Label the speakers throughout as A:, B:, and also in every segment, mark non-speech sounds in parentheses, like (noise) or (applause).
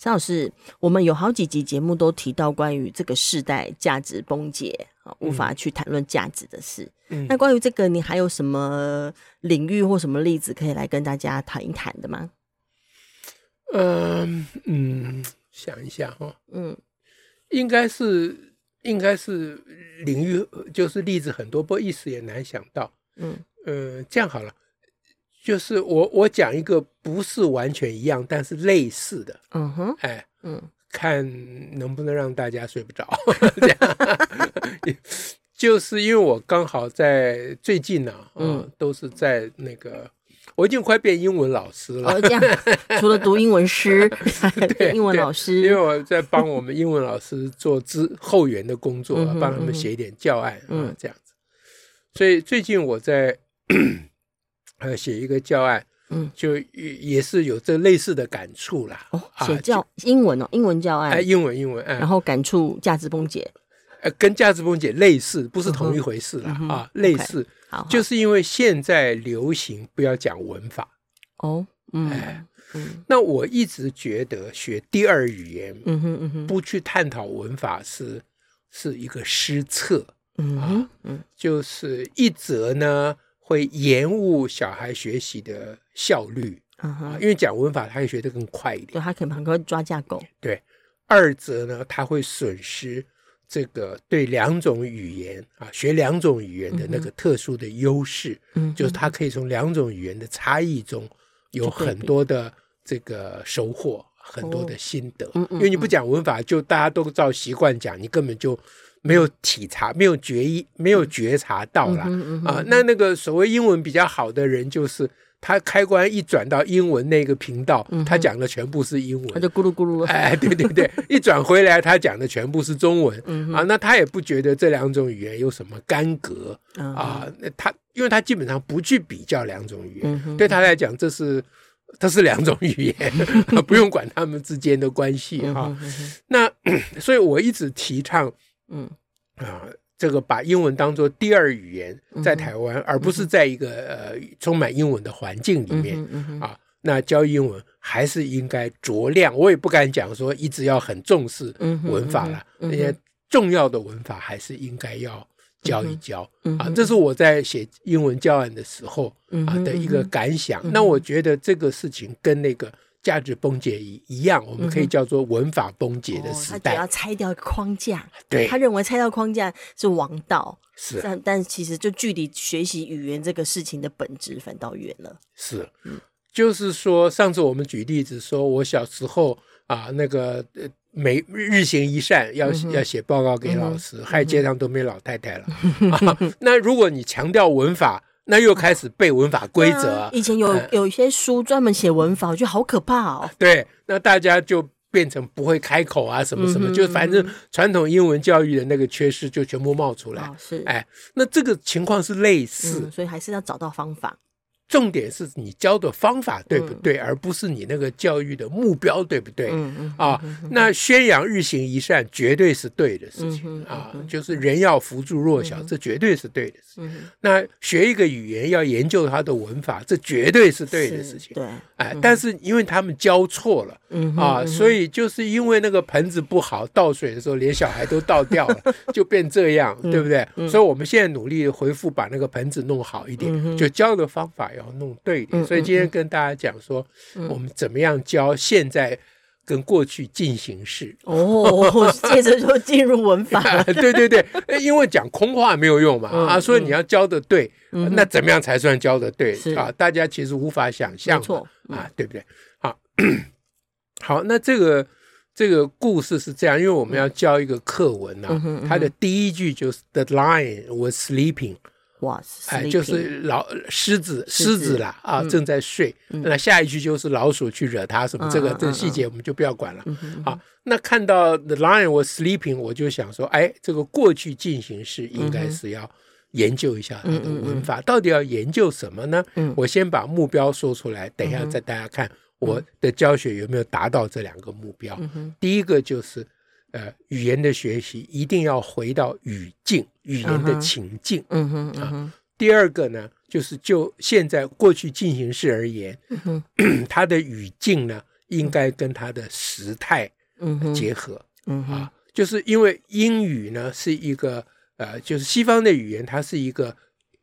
A: 张老师，我们有好几集节目都提到关于这个世代价值崩解啊，无法去谈论价值的事。嗯，那关于这个，你还有什么领域或什么例子可以来跟大家谈一谈的吗？
B: 嗯嗯，想一下哈，嗯，应该是应该是领域，就是例子很多，不过一时也难想到。嗯呃，这样好了。就是我我讲一个不是完全一样，但是类似的，嗯哼，哎，嗯，看能不能让大家睡不着。(laughs) 这样，(laughs) 就是因为我刚好在最近呢，啊，嗯，都是在那个，我已经快变英文老师了。哦，这样，除了读英文诗，(laughs) 对，英文老师，因为我在帮我们英文老师做之后援的工作，帮他们写一点教案，嗯，这样子。所以最近我在。呃，写一个教案，嗯，就也是有这类似的感触啦。哦，写教英文哦，英文教案，哎，英文英文，然后感触价值崩解，呃，跟价值崩解类似，不是同一回事啦。啊，类似，好，就是因为现在流行不要讲文法。哦，嗯，那我一直觉得学第二语言，嗯哼嗯哼，不去探讨文法是是一个失策，嗯嗯，就是一则呢。会延误小孩学习的效率，啊，因为讲文法，他会学得更快一点。对，他可能会抓架构。对，二则呢，他会损失这个对两种语言啊，学两种语言的那个特殊的优势。嗯，就是他可以从两种语言的差异中有很多的这个收获，很多的心得。嗯，因为你不讲文法，就大家都照习惯讲，你根本就。没有体察，没有觉意，没有觉察到啦。嗯嗯嗯、啊！那那个所谓英文比较好的人，就是他开关一转到英文那个频道，嗯、他讲的全部是英文，他就咕噜咕噜。哎，(laughs) 对对对，一转回来，他讲的全部是中文。嗯、啊，那他也不觉得这两种语言有什么干戈、嗯、啊？那他因为他基本上不去比较两种语言，嗯、对他来讲，这是这是两种语言，(laughs) 不用管他们之间的关系哈。嗯、那 (coughs) 所以我一直提倡。嗯啊，这个把英文当做第二语言在台湾，嗯、而不是在一个呃充满英文的环境里面、啊，那教英文还是应该酌量。我也不敢讲说一直要很重视文法了，那些重要的文法还是应该要教一教、啊。这是我在写英文教案的时候啊的一个感想。嗯、那我觉得这个事情跟那个。价值崩解一一样，我们可以叫做文法崩解的时代。嗯哦、他只要拆掉框架，对，他认为拆掉框架是王道，是。但但其实就距离学习语言这个事情的本质反倒远了。是，嗯，就是说，上次我们举例子说，我小时候啊，那个呃每日行一善要、要写报告给老师，嗯、害街上都没老太太了。(laughs) 那如果你强调文法。那又开始背文法规则、啊。以前有有一些书专门写文法，我觉得好可怕哦。(laughs) 对，那大家就变成不会开口啊，什么什么，嗯、就反正传统英文教育的那个缺失就全部冒出来。哦、是，哎，那这个情况是类似、嗯，所以还是要找到方法。重点是你教的方法对不对，而不是你那个教育的目标对不对？啊，那宣扬日行一善绝对是对的事情啊，就是人要扶助弱小，这绝对是对的事情。那学一个语言要研究它的文法，这绝对是对的事情。对，哎，但是因为他们教错了啊，所以就是因为那个盆子不好，倒水的时候连小孩都倒掉了，(laughs) 就变这样，对不对？所以我们现在努力回复，把那个盆子弄好一点，就教的方法要弄对，所以今天跟大家讲说，我们怎么样教现在跟过去进行式。哦，接着就进入文法，(laughs) 对对对，因为讲空话没有用嘛啊，所以你要教的对，那怎么样才算教的对？啊？大家其实无法想象，错啊，对不对？好，(clears throat) 好，那这个这个故事是这样，因为我们要教一个课文呐，它的第一句就是 The lion was sleeping。
A: 哇，
B: 哎，就是老狮子狮子啦啊，正在睡。那下一句就是老鼠去惹它什么，这个这个细节我们就不要管了。好，那看到 The lion was sleeping，我就想说，哎，这个过去进行式应该是要研究一下它的文法，到底要研究什么呢？我先把目标说出来，等一下再大家看我的教学有没有达到这两个目标。第一个就是。呃，语言的学习一定要回到语境、语言的情境。嗯哼。第二个呢，就是就现在过去进行式而言，嗯哼，(clears throat) 它的语境呢，应该跟它的时态结合。嗯哼，啊，就是因为英语呢是一个呃，就是西方的语言，它是一个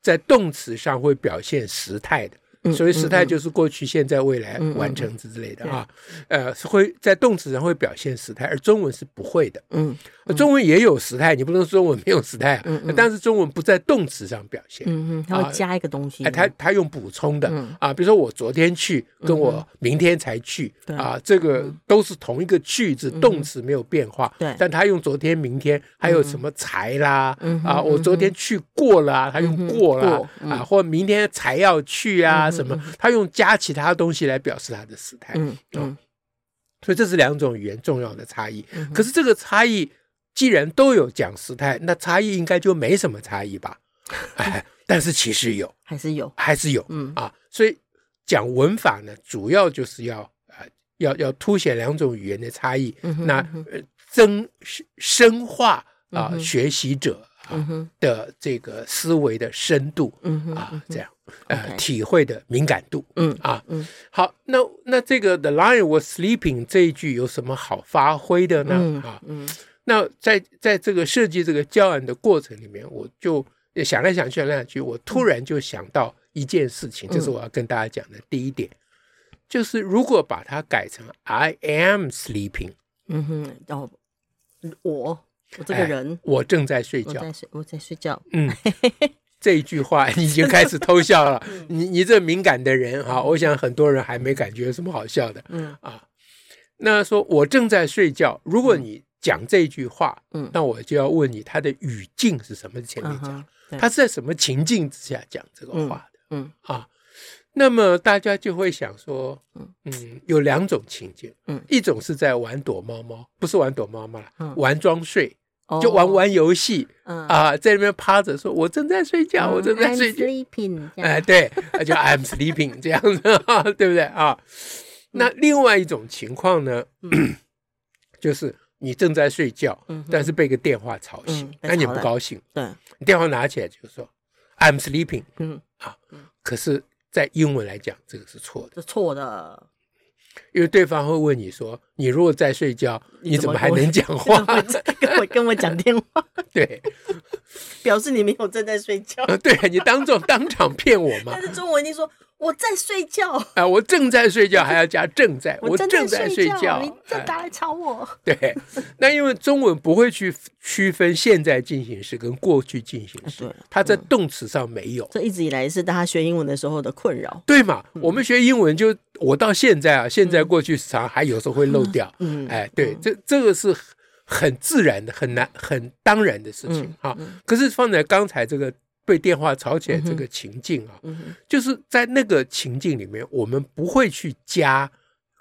B: 在动词上会表现时态的。所以时态就是过去、现在、未来完成之类的啊，呃，是会在动词上会表现时态，而中文是不会的。嗯，中文也有时态，你不能说中文没有时态啊。但是中文不在动词上表现。嗯嗯，
A: 它会加一个东西。
B: 哎，它它用补充的啊，比如说我昨天去，跟我明天才去啊，这个都是同一个句子，动词没有变化。对，但他用昨天、明天，还有什么才啦啊，我昨天去过了，他用过了啊，或明天才要去啊。什么？他用加其他东西来表示他的时态，嗯嗯，所以这是两种语言重要的差异。可是这个差异既然都有讲时态，那差异应该就没什么差异吧？(laughs) 哎，但是其实有，
A: 还是有，
B: 还是有，嗯。啊，所以讲文法呢，主要就是要啊，要要凸显两种语言的差异，那呃增深化啊学习者的这个思维的深度，啊，这样。呃，体会的敏感度，嗯啊，嗯，好，那那这个 The lion was sleeping 这一句有什么好发挥的呢？啊，嗯，那在在这个设计这个教案的过程里面，我就想来想去，想来想去，我突然就想到一件事情，这是我要跟大家讲的第一点，就是如果把它改成 I am sleeping，嗯哼，然后
A: 我我这个人，
B: 我正在睡觉，
A: 我在睡，我在睡觉，
B: 嗯。(laughs) 这一句话你已经开始偷笑了，(laughs) 你你这敏感的人哈，我想很多人还没感觉有什么好笑的，嗯。啊，那说我正在睡觉，如果你讲这句话，嗯，那我就要问你，他的语境是什么？前面讲，他是在什么情境之下讲这个话的？嗯啊，那么大家就会想说，嗯，有两种情境，嗯，一种是在玩躲猫猫，不是玩躲猫猫了，玩装睡。就玩玩游戏，啊，在那边趴着，说我正在睡觉，我正在睡觉。哎，对，就 I'm sleeping 这样子，(laughs) 对不对？啊？那另外一种情况呢，(clears throat) 就是你正在睡觉，但是被个电话吵醒，那你不高兴，对，你电话拿起来就说 I'm sleeping，嗯，啊，可是，在英文来讲，这个是错的，
A: 是错的。
B: 因为对方会问你说：“你如果在睡觉，你怎么还能讲话？(laughs)
A: 跟我跟我讲电话？(laughs)
B: 对，
A: 表示你没有正在睡觉。
B: 对，你当众当场骗我吗？
A: 但是中文你说。”我在睡觉
B: 啊！我正在睡觉，还要加正在。我正在睡觉，
A: 你再打来吵我。
B: 对，那因为中文不会去区分现在进行时跟过去进行时，它在动词上没有。
A: 这一直以来是大家学英文的时候的困扰。
B: 对嘛？我们学英文就我到现在啊，现在过去时常还有时候会漏掉。嗯，哎，对，这这个是很自然的、很难、很当然的事情哈。可是放在刚才这个。被电话吵起来这个情境啊，就是在那个情境里面，我们不会去加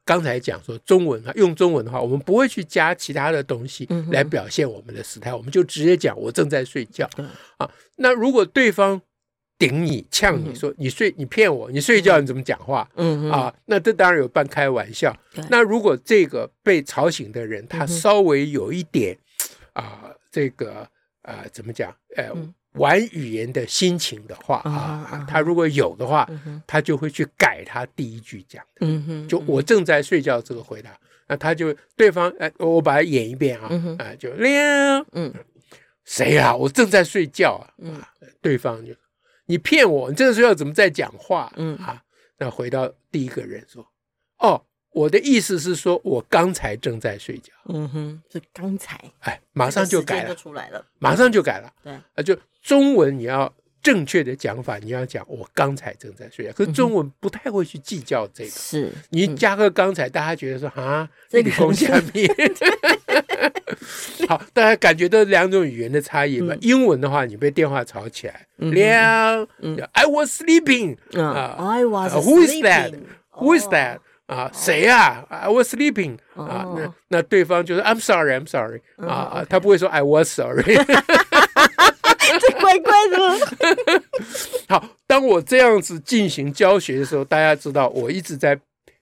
B: 刚才讲说中文啊，用中文的话，我们不会去加其他的东西来表现我们的时态，嗯、我们就直接讲我正在睡觉、嗯、啊。那如果对方顶你、呛你说你睡你骗我，你睡觉你怎么讲话？嗯啊，那这当然有半开玩笑。那如果这个被吵醒的人他稍微有一点啊，这个啊怎么讲？呃。嗯玩语言的心情的话啊，他如果有的话，他就会去改他第一句讲的。就我正在睡觉这个回答，那他就对方哎，我把它演一遍啊，啊就亮，嗯，谁呀？我正在睡觉啊，嗯，对方就你骗我，你正在睡觉怎么在讲话？嗯啊，那回到第一个人说，哦。我的意思是说，我刚才正在睡觉。
A: 嗯哼，是刚才。
B: 哎，马上就改了，
A: 出来了，
B: 马上就改了。对，啊，就中文你要正确的讲法，你要讲我刚才正在睡觉。可是中文不太会去计较这个，
A: 是
B: 你加个刚才，大家觉得说啊，这个空下面，(laughs) 好，大家感觉到两种语言的差异嘛。英文的话，你被电话吵起来，亮，I was sleeping 啊
A: ，I was
B: Who is that？Who is that？啊，谁啊？I was sleeping 啊，那那对方就是 I'm sorry，I'm sorry 啊，他不会说 I was sorry。
A: 这怪怪的。(laughs)
B: 好，当我这样子进行教学的时候，大家知道我一直在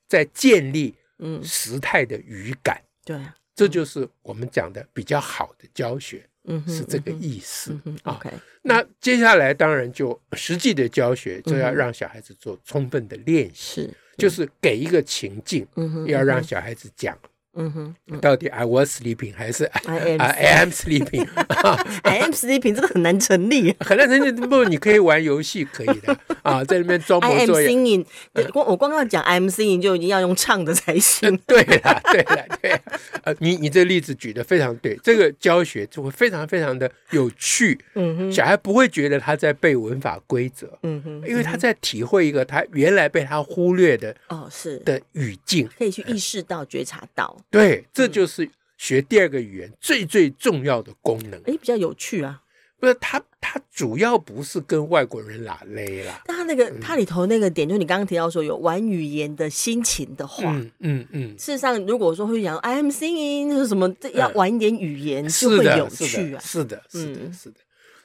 B: 在建立嗯。时态的语感，
A: 对，
B: 这就是我们讲的比较好的教学，嗯，是这个意思。OK，那接下来当然就实际的教学就要让小孩子做充分的练习，是，就是给一个情境，嗯，要让小孩子讲。嗯哼，到底 I was sleeping 还是 I am I am sleeping？I (laughs)
A: am sleeping 这个很难成立，(laughs)
B: 很难成立。不，你可以玩游戏，可以的啊，(laughs) 在里面装模作样。
A: I am singing，光我光要讲 I am singing 就已经要用唱的才行。
B: 对了，对了，对。呃，你你这例子举的非常对，这个教学就会非常非常的有趣。嗯哼，小孩不会觉得他在背文法规则。嗯哼，因为他在体会一个他原来被他忽略的哦是的语境，
A: 可以去意识到、觉察到。
B: 对，这就是学第二个语言最最重要的功能。
A: 哎，比较有趣啊！
B: 不是，他他主要不是跟外国人拉勒啦。
A: 但他那个，他里头那个点，就是你刚刚提到说有玩语言的心情的话，嗯嗯嗯。事实上，如果说会讲 I am singing，就是什么，要玩一点语言就会有趣啊。
B: 是的，是的，是的。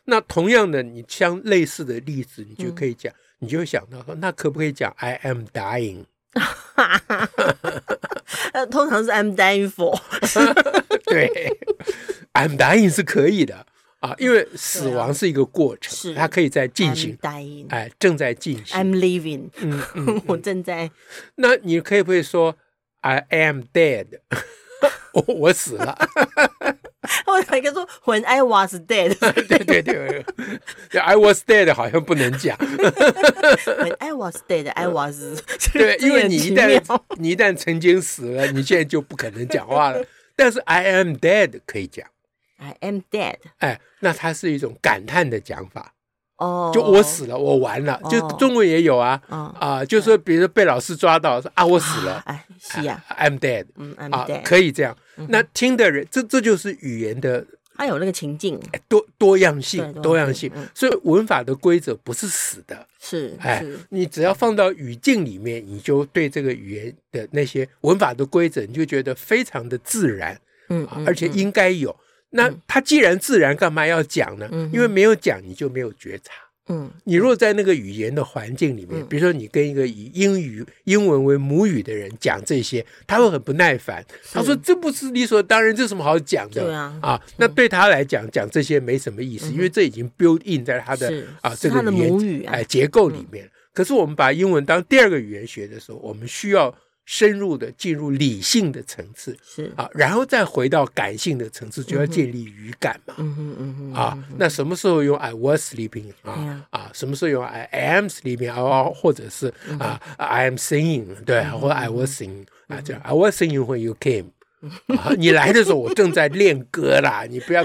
B: 那同样的，你像类似的例子，你就可以讲，你就会想到说，那可不可以讲 I am dying？(laughs) (laughs) (laughs)
A: 呃，通常是 I'm dying for，(laughs)
B: 对，I'm dying 是可以的啊，因为死亡是一个过程，是它可以在进行，dying，哎，正在进行
A: ，I'm living，(laughs) 嗯，我正在。(laughs)
B: 那你可以不可以说 I am dead？我我死了。(laughs)
A: 我有一个说 When I was dead，
B: 对对对，I was dead 好像不能讲。
A: When (laughs) I was dead，I was
B: 对，因为你一旦你一旦曾经死了，你现在就不可能讲话了。但是 I am dead 可以讲
A: ，I am dead。
B: 哎，那它是一种感叹的讲法。哦，就我死了，我完了。就中文也有啊，啊，就说比如说被老师抓到说啊，我死了，
A: 哎，是呀
B: ，I'm dead，嗯，啊，可以这样。那听的人，这这就是语言的，
A: 它有那个情境，
B: 多多样性，多样性。所以文法的规则不是死的，
A: 是，
B: 哎，你只要放到语境里面，你就对这个语言的那些文法的规则，你就觉得非常的自然，嗯，而且应该有。那它既然自然，干嘛要讲呢？因为没有讲，你就没有觉察。嗯，你若在那个语言的环境里面，比如说你跟一个以英语、英文为母语的人讲这些，他会很不耐烦。他说：“这不是理所当然，这什么好讲的？”对啊，啊，那对他来讲，讲这些没什么意思，因为这已经 build in 在他的啊这个语言哎结构里面。可是我们把英文当第二个语言学的时候，我们需要。深入的进入理性的层次是啊，然后再回到感性的层次，就要建立语感嘛。嗯嗯嗯啊，那什么时候用 I was sleeping 啊啊？什么时候用 I am sleeping 啊？或者是啊 I am singing 对，或者 I was singing 啊，这样 I was singing when you came。啊！你来的时候，我正在练歌啦。你不要，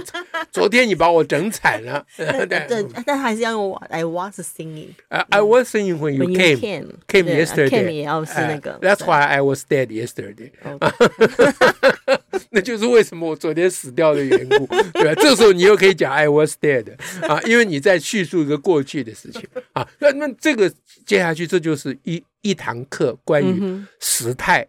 B: 昨天你把我整惨了。(laughs)
A: 对，但还是要用 I was singing。
B: 啊，I was singing when you came came yesterday。
A: came 也要是那个。
B: That's why I was dead yesterday。(laughs) 那就是为什么我昨天死掉的缘故，(laughs) 对吧？这时候你又可以讲 I was dead 啊，因为你在叙述一个过去的事情啊。那那这个接下去，这就是一一堂课关于时态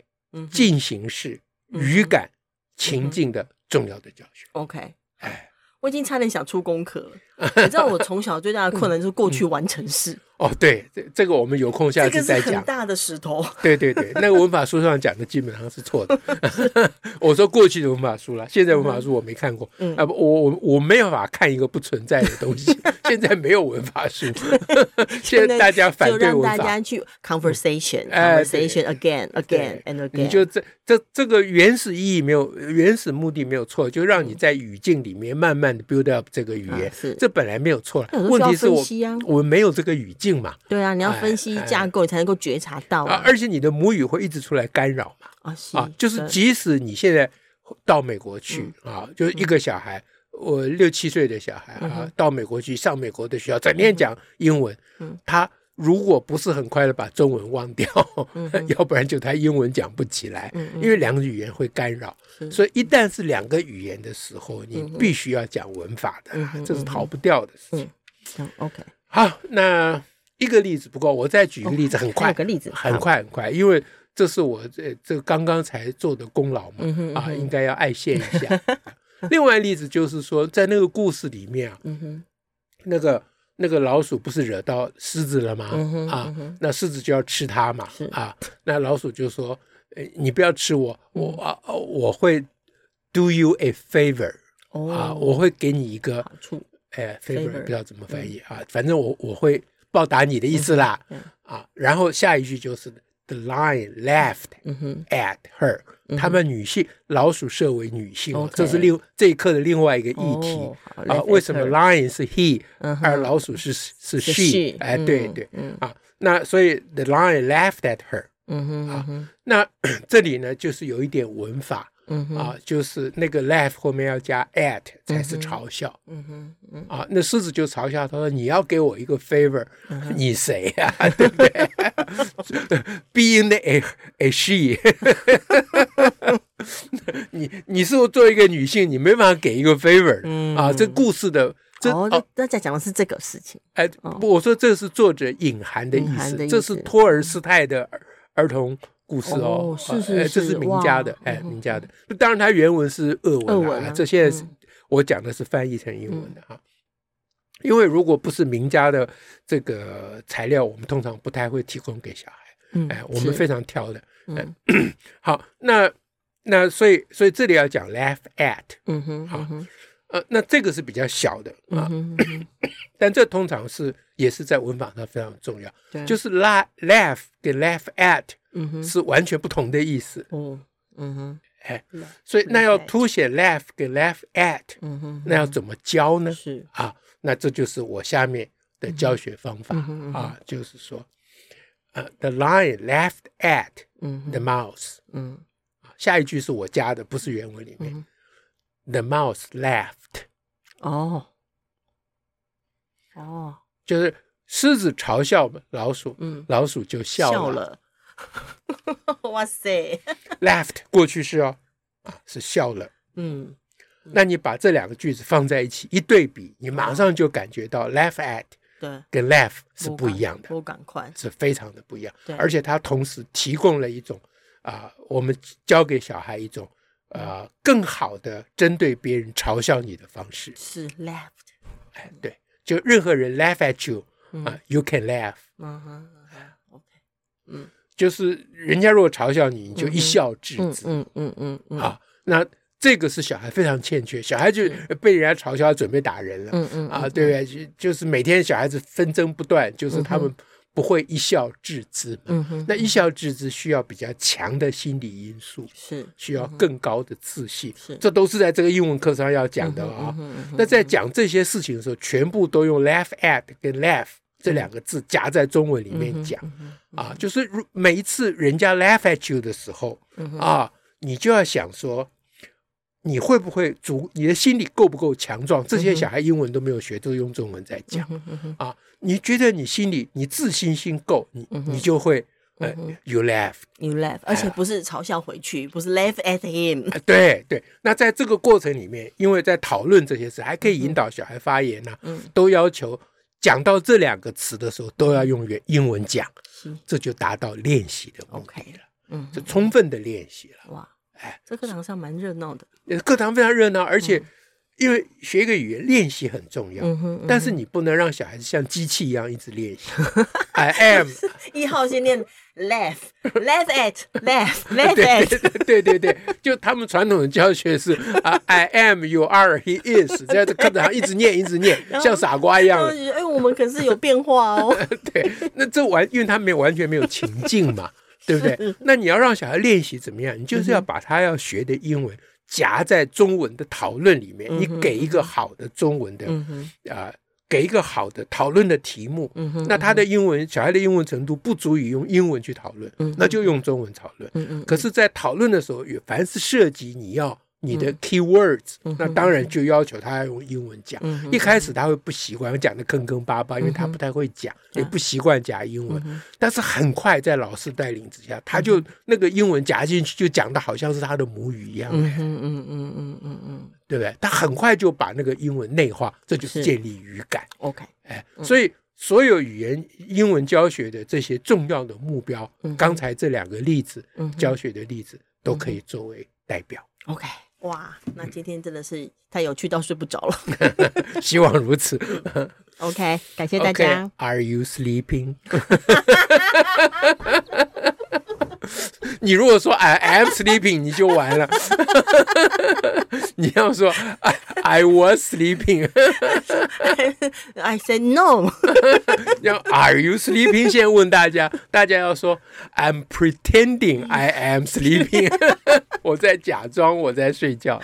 B: 进行式。语感情境的重要的教学。
A: OK，哎，我已经差点想出功课了。你知道我从小最大的困难就是过去完成式。
B: 哦，对，这这个我们有空下次再讲。
A: 很大的石头。
B: 对对对，那个文法书上讲的基本上是错的。(laughs) 我说过去的文法书了，现在文法书我没看过。啊不，我我我没有办法看一个不存在的东西。(laughs) 现在没有文法书，(laughs) 现在大家反对文法。
A: 让大家去 conversation，conversation again again and again。
B: 你就这这这个原始意义没有，原始目的没有错，就让你在语境里面慢慢的 build up 这个语言。是，这本来没有错。问题是我我们没有这个语境。嘛，
A: 对啊，你要分析架构，你才能够觉察到啊。
B: 而且你的母语会一直出来干扰嘛。啊，是啊，就是即使你现在到美国去啊，就是一个小孩，我六七岁的小孩啊，到美国去上美国的学校，整天讲英文，他如果不是很快的把中文忘掉，(laughs) 要不然就他英文讲不起来，因为两个语言会干扰，所以一旦是两个语言的时候，你必须要讲文法的，这是逃不掉的事情。
A: 嗯，OK，
B: 好，那一个例子不够，我再举一个例子，很快，
A: 个例子，
B: 很快很快，因为这是我这这刚刚才做的功劳嘛，啊，应该要爱现一下。另外例子就是说，在那个故事里面啊，那个那个老鼠不是惹到狮子了吗？啊，那狮子就要吃它嘛，啊，那老鼠就说：“你不要吃我，我啊我会 do you a favor，啊，我会给你一个好处。”哎，favor 不知道怎么翻译啊，反正我我会报答你的意思啦，啊，然后下一句就是 the lion laughed at her，他们女性老鼠设为女性，这是另这一课的另外一个议题。啊，为什么 lion 是 he，而老鼠是是 she？哎，对对，啊，那所以 the lion laughed at her，嗯哼啊，那 (coughs) 这里呢就是有一点文法。嗯啊，就是那个 life 后面要加 at 才是嘲笑。嗯哼，嗯啊，那狮子就嘲笑他说：“你要给我一个 favor，(laughs) 你谁呀？(laughs) 对不对？Being a a she，(laughs) 你你是我作为一个女性，你没办法给一个 favor。啊，这故事的这
A: 哦，大家讲的是这个事情。
B: 哎，不，我说这是作者隐含的意思，这是托尔斯泰的儿童。故事哦，是是是，这是名家的，哎，名家的。当然，它原文是俄文啊，这现在我讲的是翻译成英文的哈。因为如果不是名家的这个材料，我们通常不太会提供给小孩。嗯哎，我们非常挑的。嗯，好，那那所以所以这里要讲 laugh at，嗯哼，好，呃，那这个是比较小的啊，(coughs) 但这通常是也是在文法上非常重要，就是 laugh laugh 跟 laugh at。嗯哼，是完全不同的意思。嗯嗯哼，哎，所以那要凸显 laugh 跟 laugh at，嗯哼，那要怎么教呢？是。啊，那这就是我下面的教学方法。啊，就是说，呃，the lion laughed at the mouse。嗯，下一句是我加的，不是原文里面。The mouse laughed。哦，哦，就是狮子嘲笑老鼠，嗯，老鼠就笑了。(laughs) 哇塞，laughed 过去式哦，啊是笑了，嗯，那你把这两个句子放在一起一对比，你马上就感觉到 laugh at 对。跟 laugh 是不一样的，
A: 我赶快。
B: 是非常的不一样，对，而且它同时提供了一种啊，我们教给小孩一种啊更好的针对别人嘲笑你的方式，
A: 是 laughed，
B: 哎对，就任何人 laugh at you 啊，you can laugh，嗯哼，OK，嗯。就是人家如果嘲笑你，你就一笑置之。嗯嗯嗯嗯。啊，那这个是小孩非常欠缺，小孩就被人家嘲笑，准备打人了。嗯嗯。啊，对不对？就就是每天小孩子纷争不断，就是他们不会一笑置之。嗯哼。那一笑置之需要比较强的心理因素，是需要更高的自信。是，这都是在这个英文课上要讲的啊。那在讲这些事情的时候，全部都用 laugh at 跟 laugh。这两个字夹在中文里面讲啊，就是如每一次人家 laugh at you 的时候啊，你就要想说，你会不会足，你的心理够不够强壮？这些小孩英文都没有学，都用中文在讲啊。你觉得你心里你自信心够，你你就会呃，you laugh，you
A: laugh，而且不是嘲笑回去，不是 laugh at him。
B: 对对，那在这个过程里面，因为在讨论这些事，还可以引导小孩发言呢，都要求。讲到这两个词的时候，都要用原英文讲，这就达到练习的目的了。嗯，这充分的练习了。哇，哎，
A: 这课堂上蛮热闹的。
B: 课堂非常热闹，而且因为学一个语言练习很重要。但是你不能让小孩子像机器一样一直练习。(laughs) I am (laughs)
A: 一号先练。(laughs) Laugh, laugh at, laugh, laugh at。
B: 对对对，就他们传统的教学是啊，I am, you are, he is，在这课堂上一直念，一直念，像傻瓜一样。
A: 哎，我们可是有变化哦。
B: 对，那这完，因为他没有完全没有情境嘛，对不对？那你要让小孩练习怎么样？你就是要把他要学的英文夹在中文的讨论里面，你给一个好的中文的啊。给一个好的讨论的题目，嗯、那他的英文小孩的英文程度不足以用英文去讨论，嗯、那就用中文讨论。嗯、可是，在讨论的时候，凡是涉及你要你的 key words，那当然就要求他要用英文讲。一开始他会不习惯，讲的坑坑巴巴，因为他不太会讲，也不习惯讲英文。但是很快在老师带领之下，他就那个英文夹进去，就讲的好像是他的母语一样。嗯嗯嗯嗯嗯嗯，对不对？他很快就把那个英文内化，这就是建立语感。OK，哎，所以所有语言英文教学的这些重要的目标，刚才这两个例子，教学的例子都可以作为代表。
A: OK。哇，那今天真的是太有趣到睡不着了。(laughs)
B: 希望如此。(laughs)
A: OK，感谢大家。
B: Okay, Are you sleeping？(laughs) 你如果说 I am sleeping，你就完了。你要说 I I was sleeping。
A: I said no。
B: 要 Are you sleeping？先问大家，大家要说 I'm pretending I am sleeping。我在假装我在睡觉。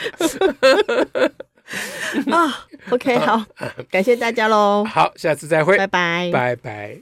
A: 啊，OK，好，感谢大家喽。
B: 好，下次再会，
A: 拜拜，
B: 拜拜。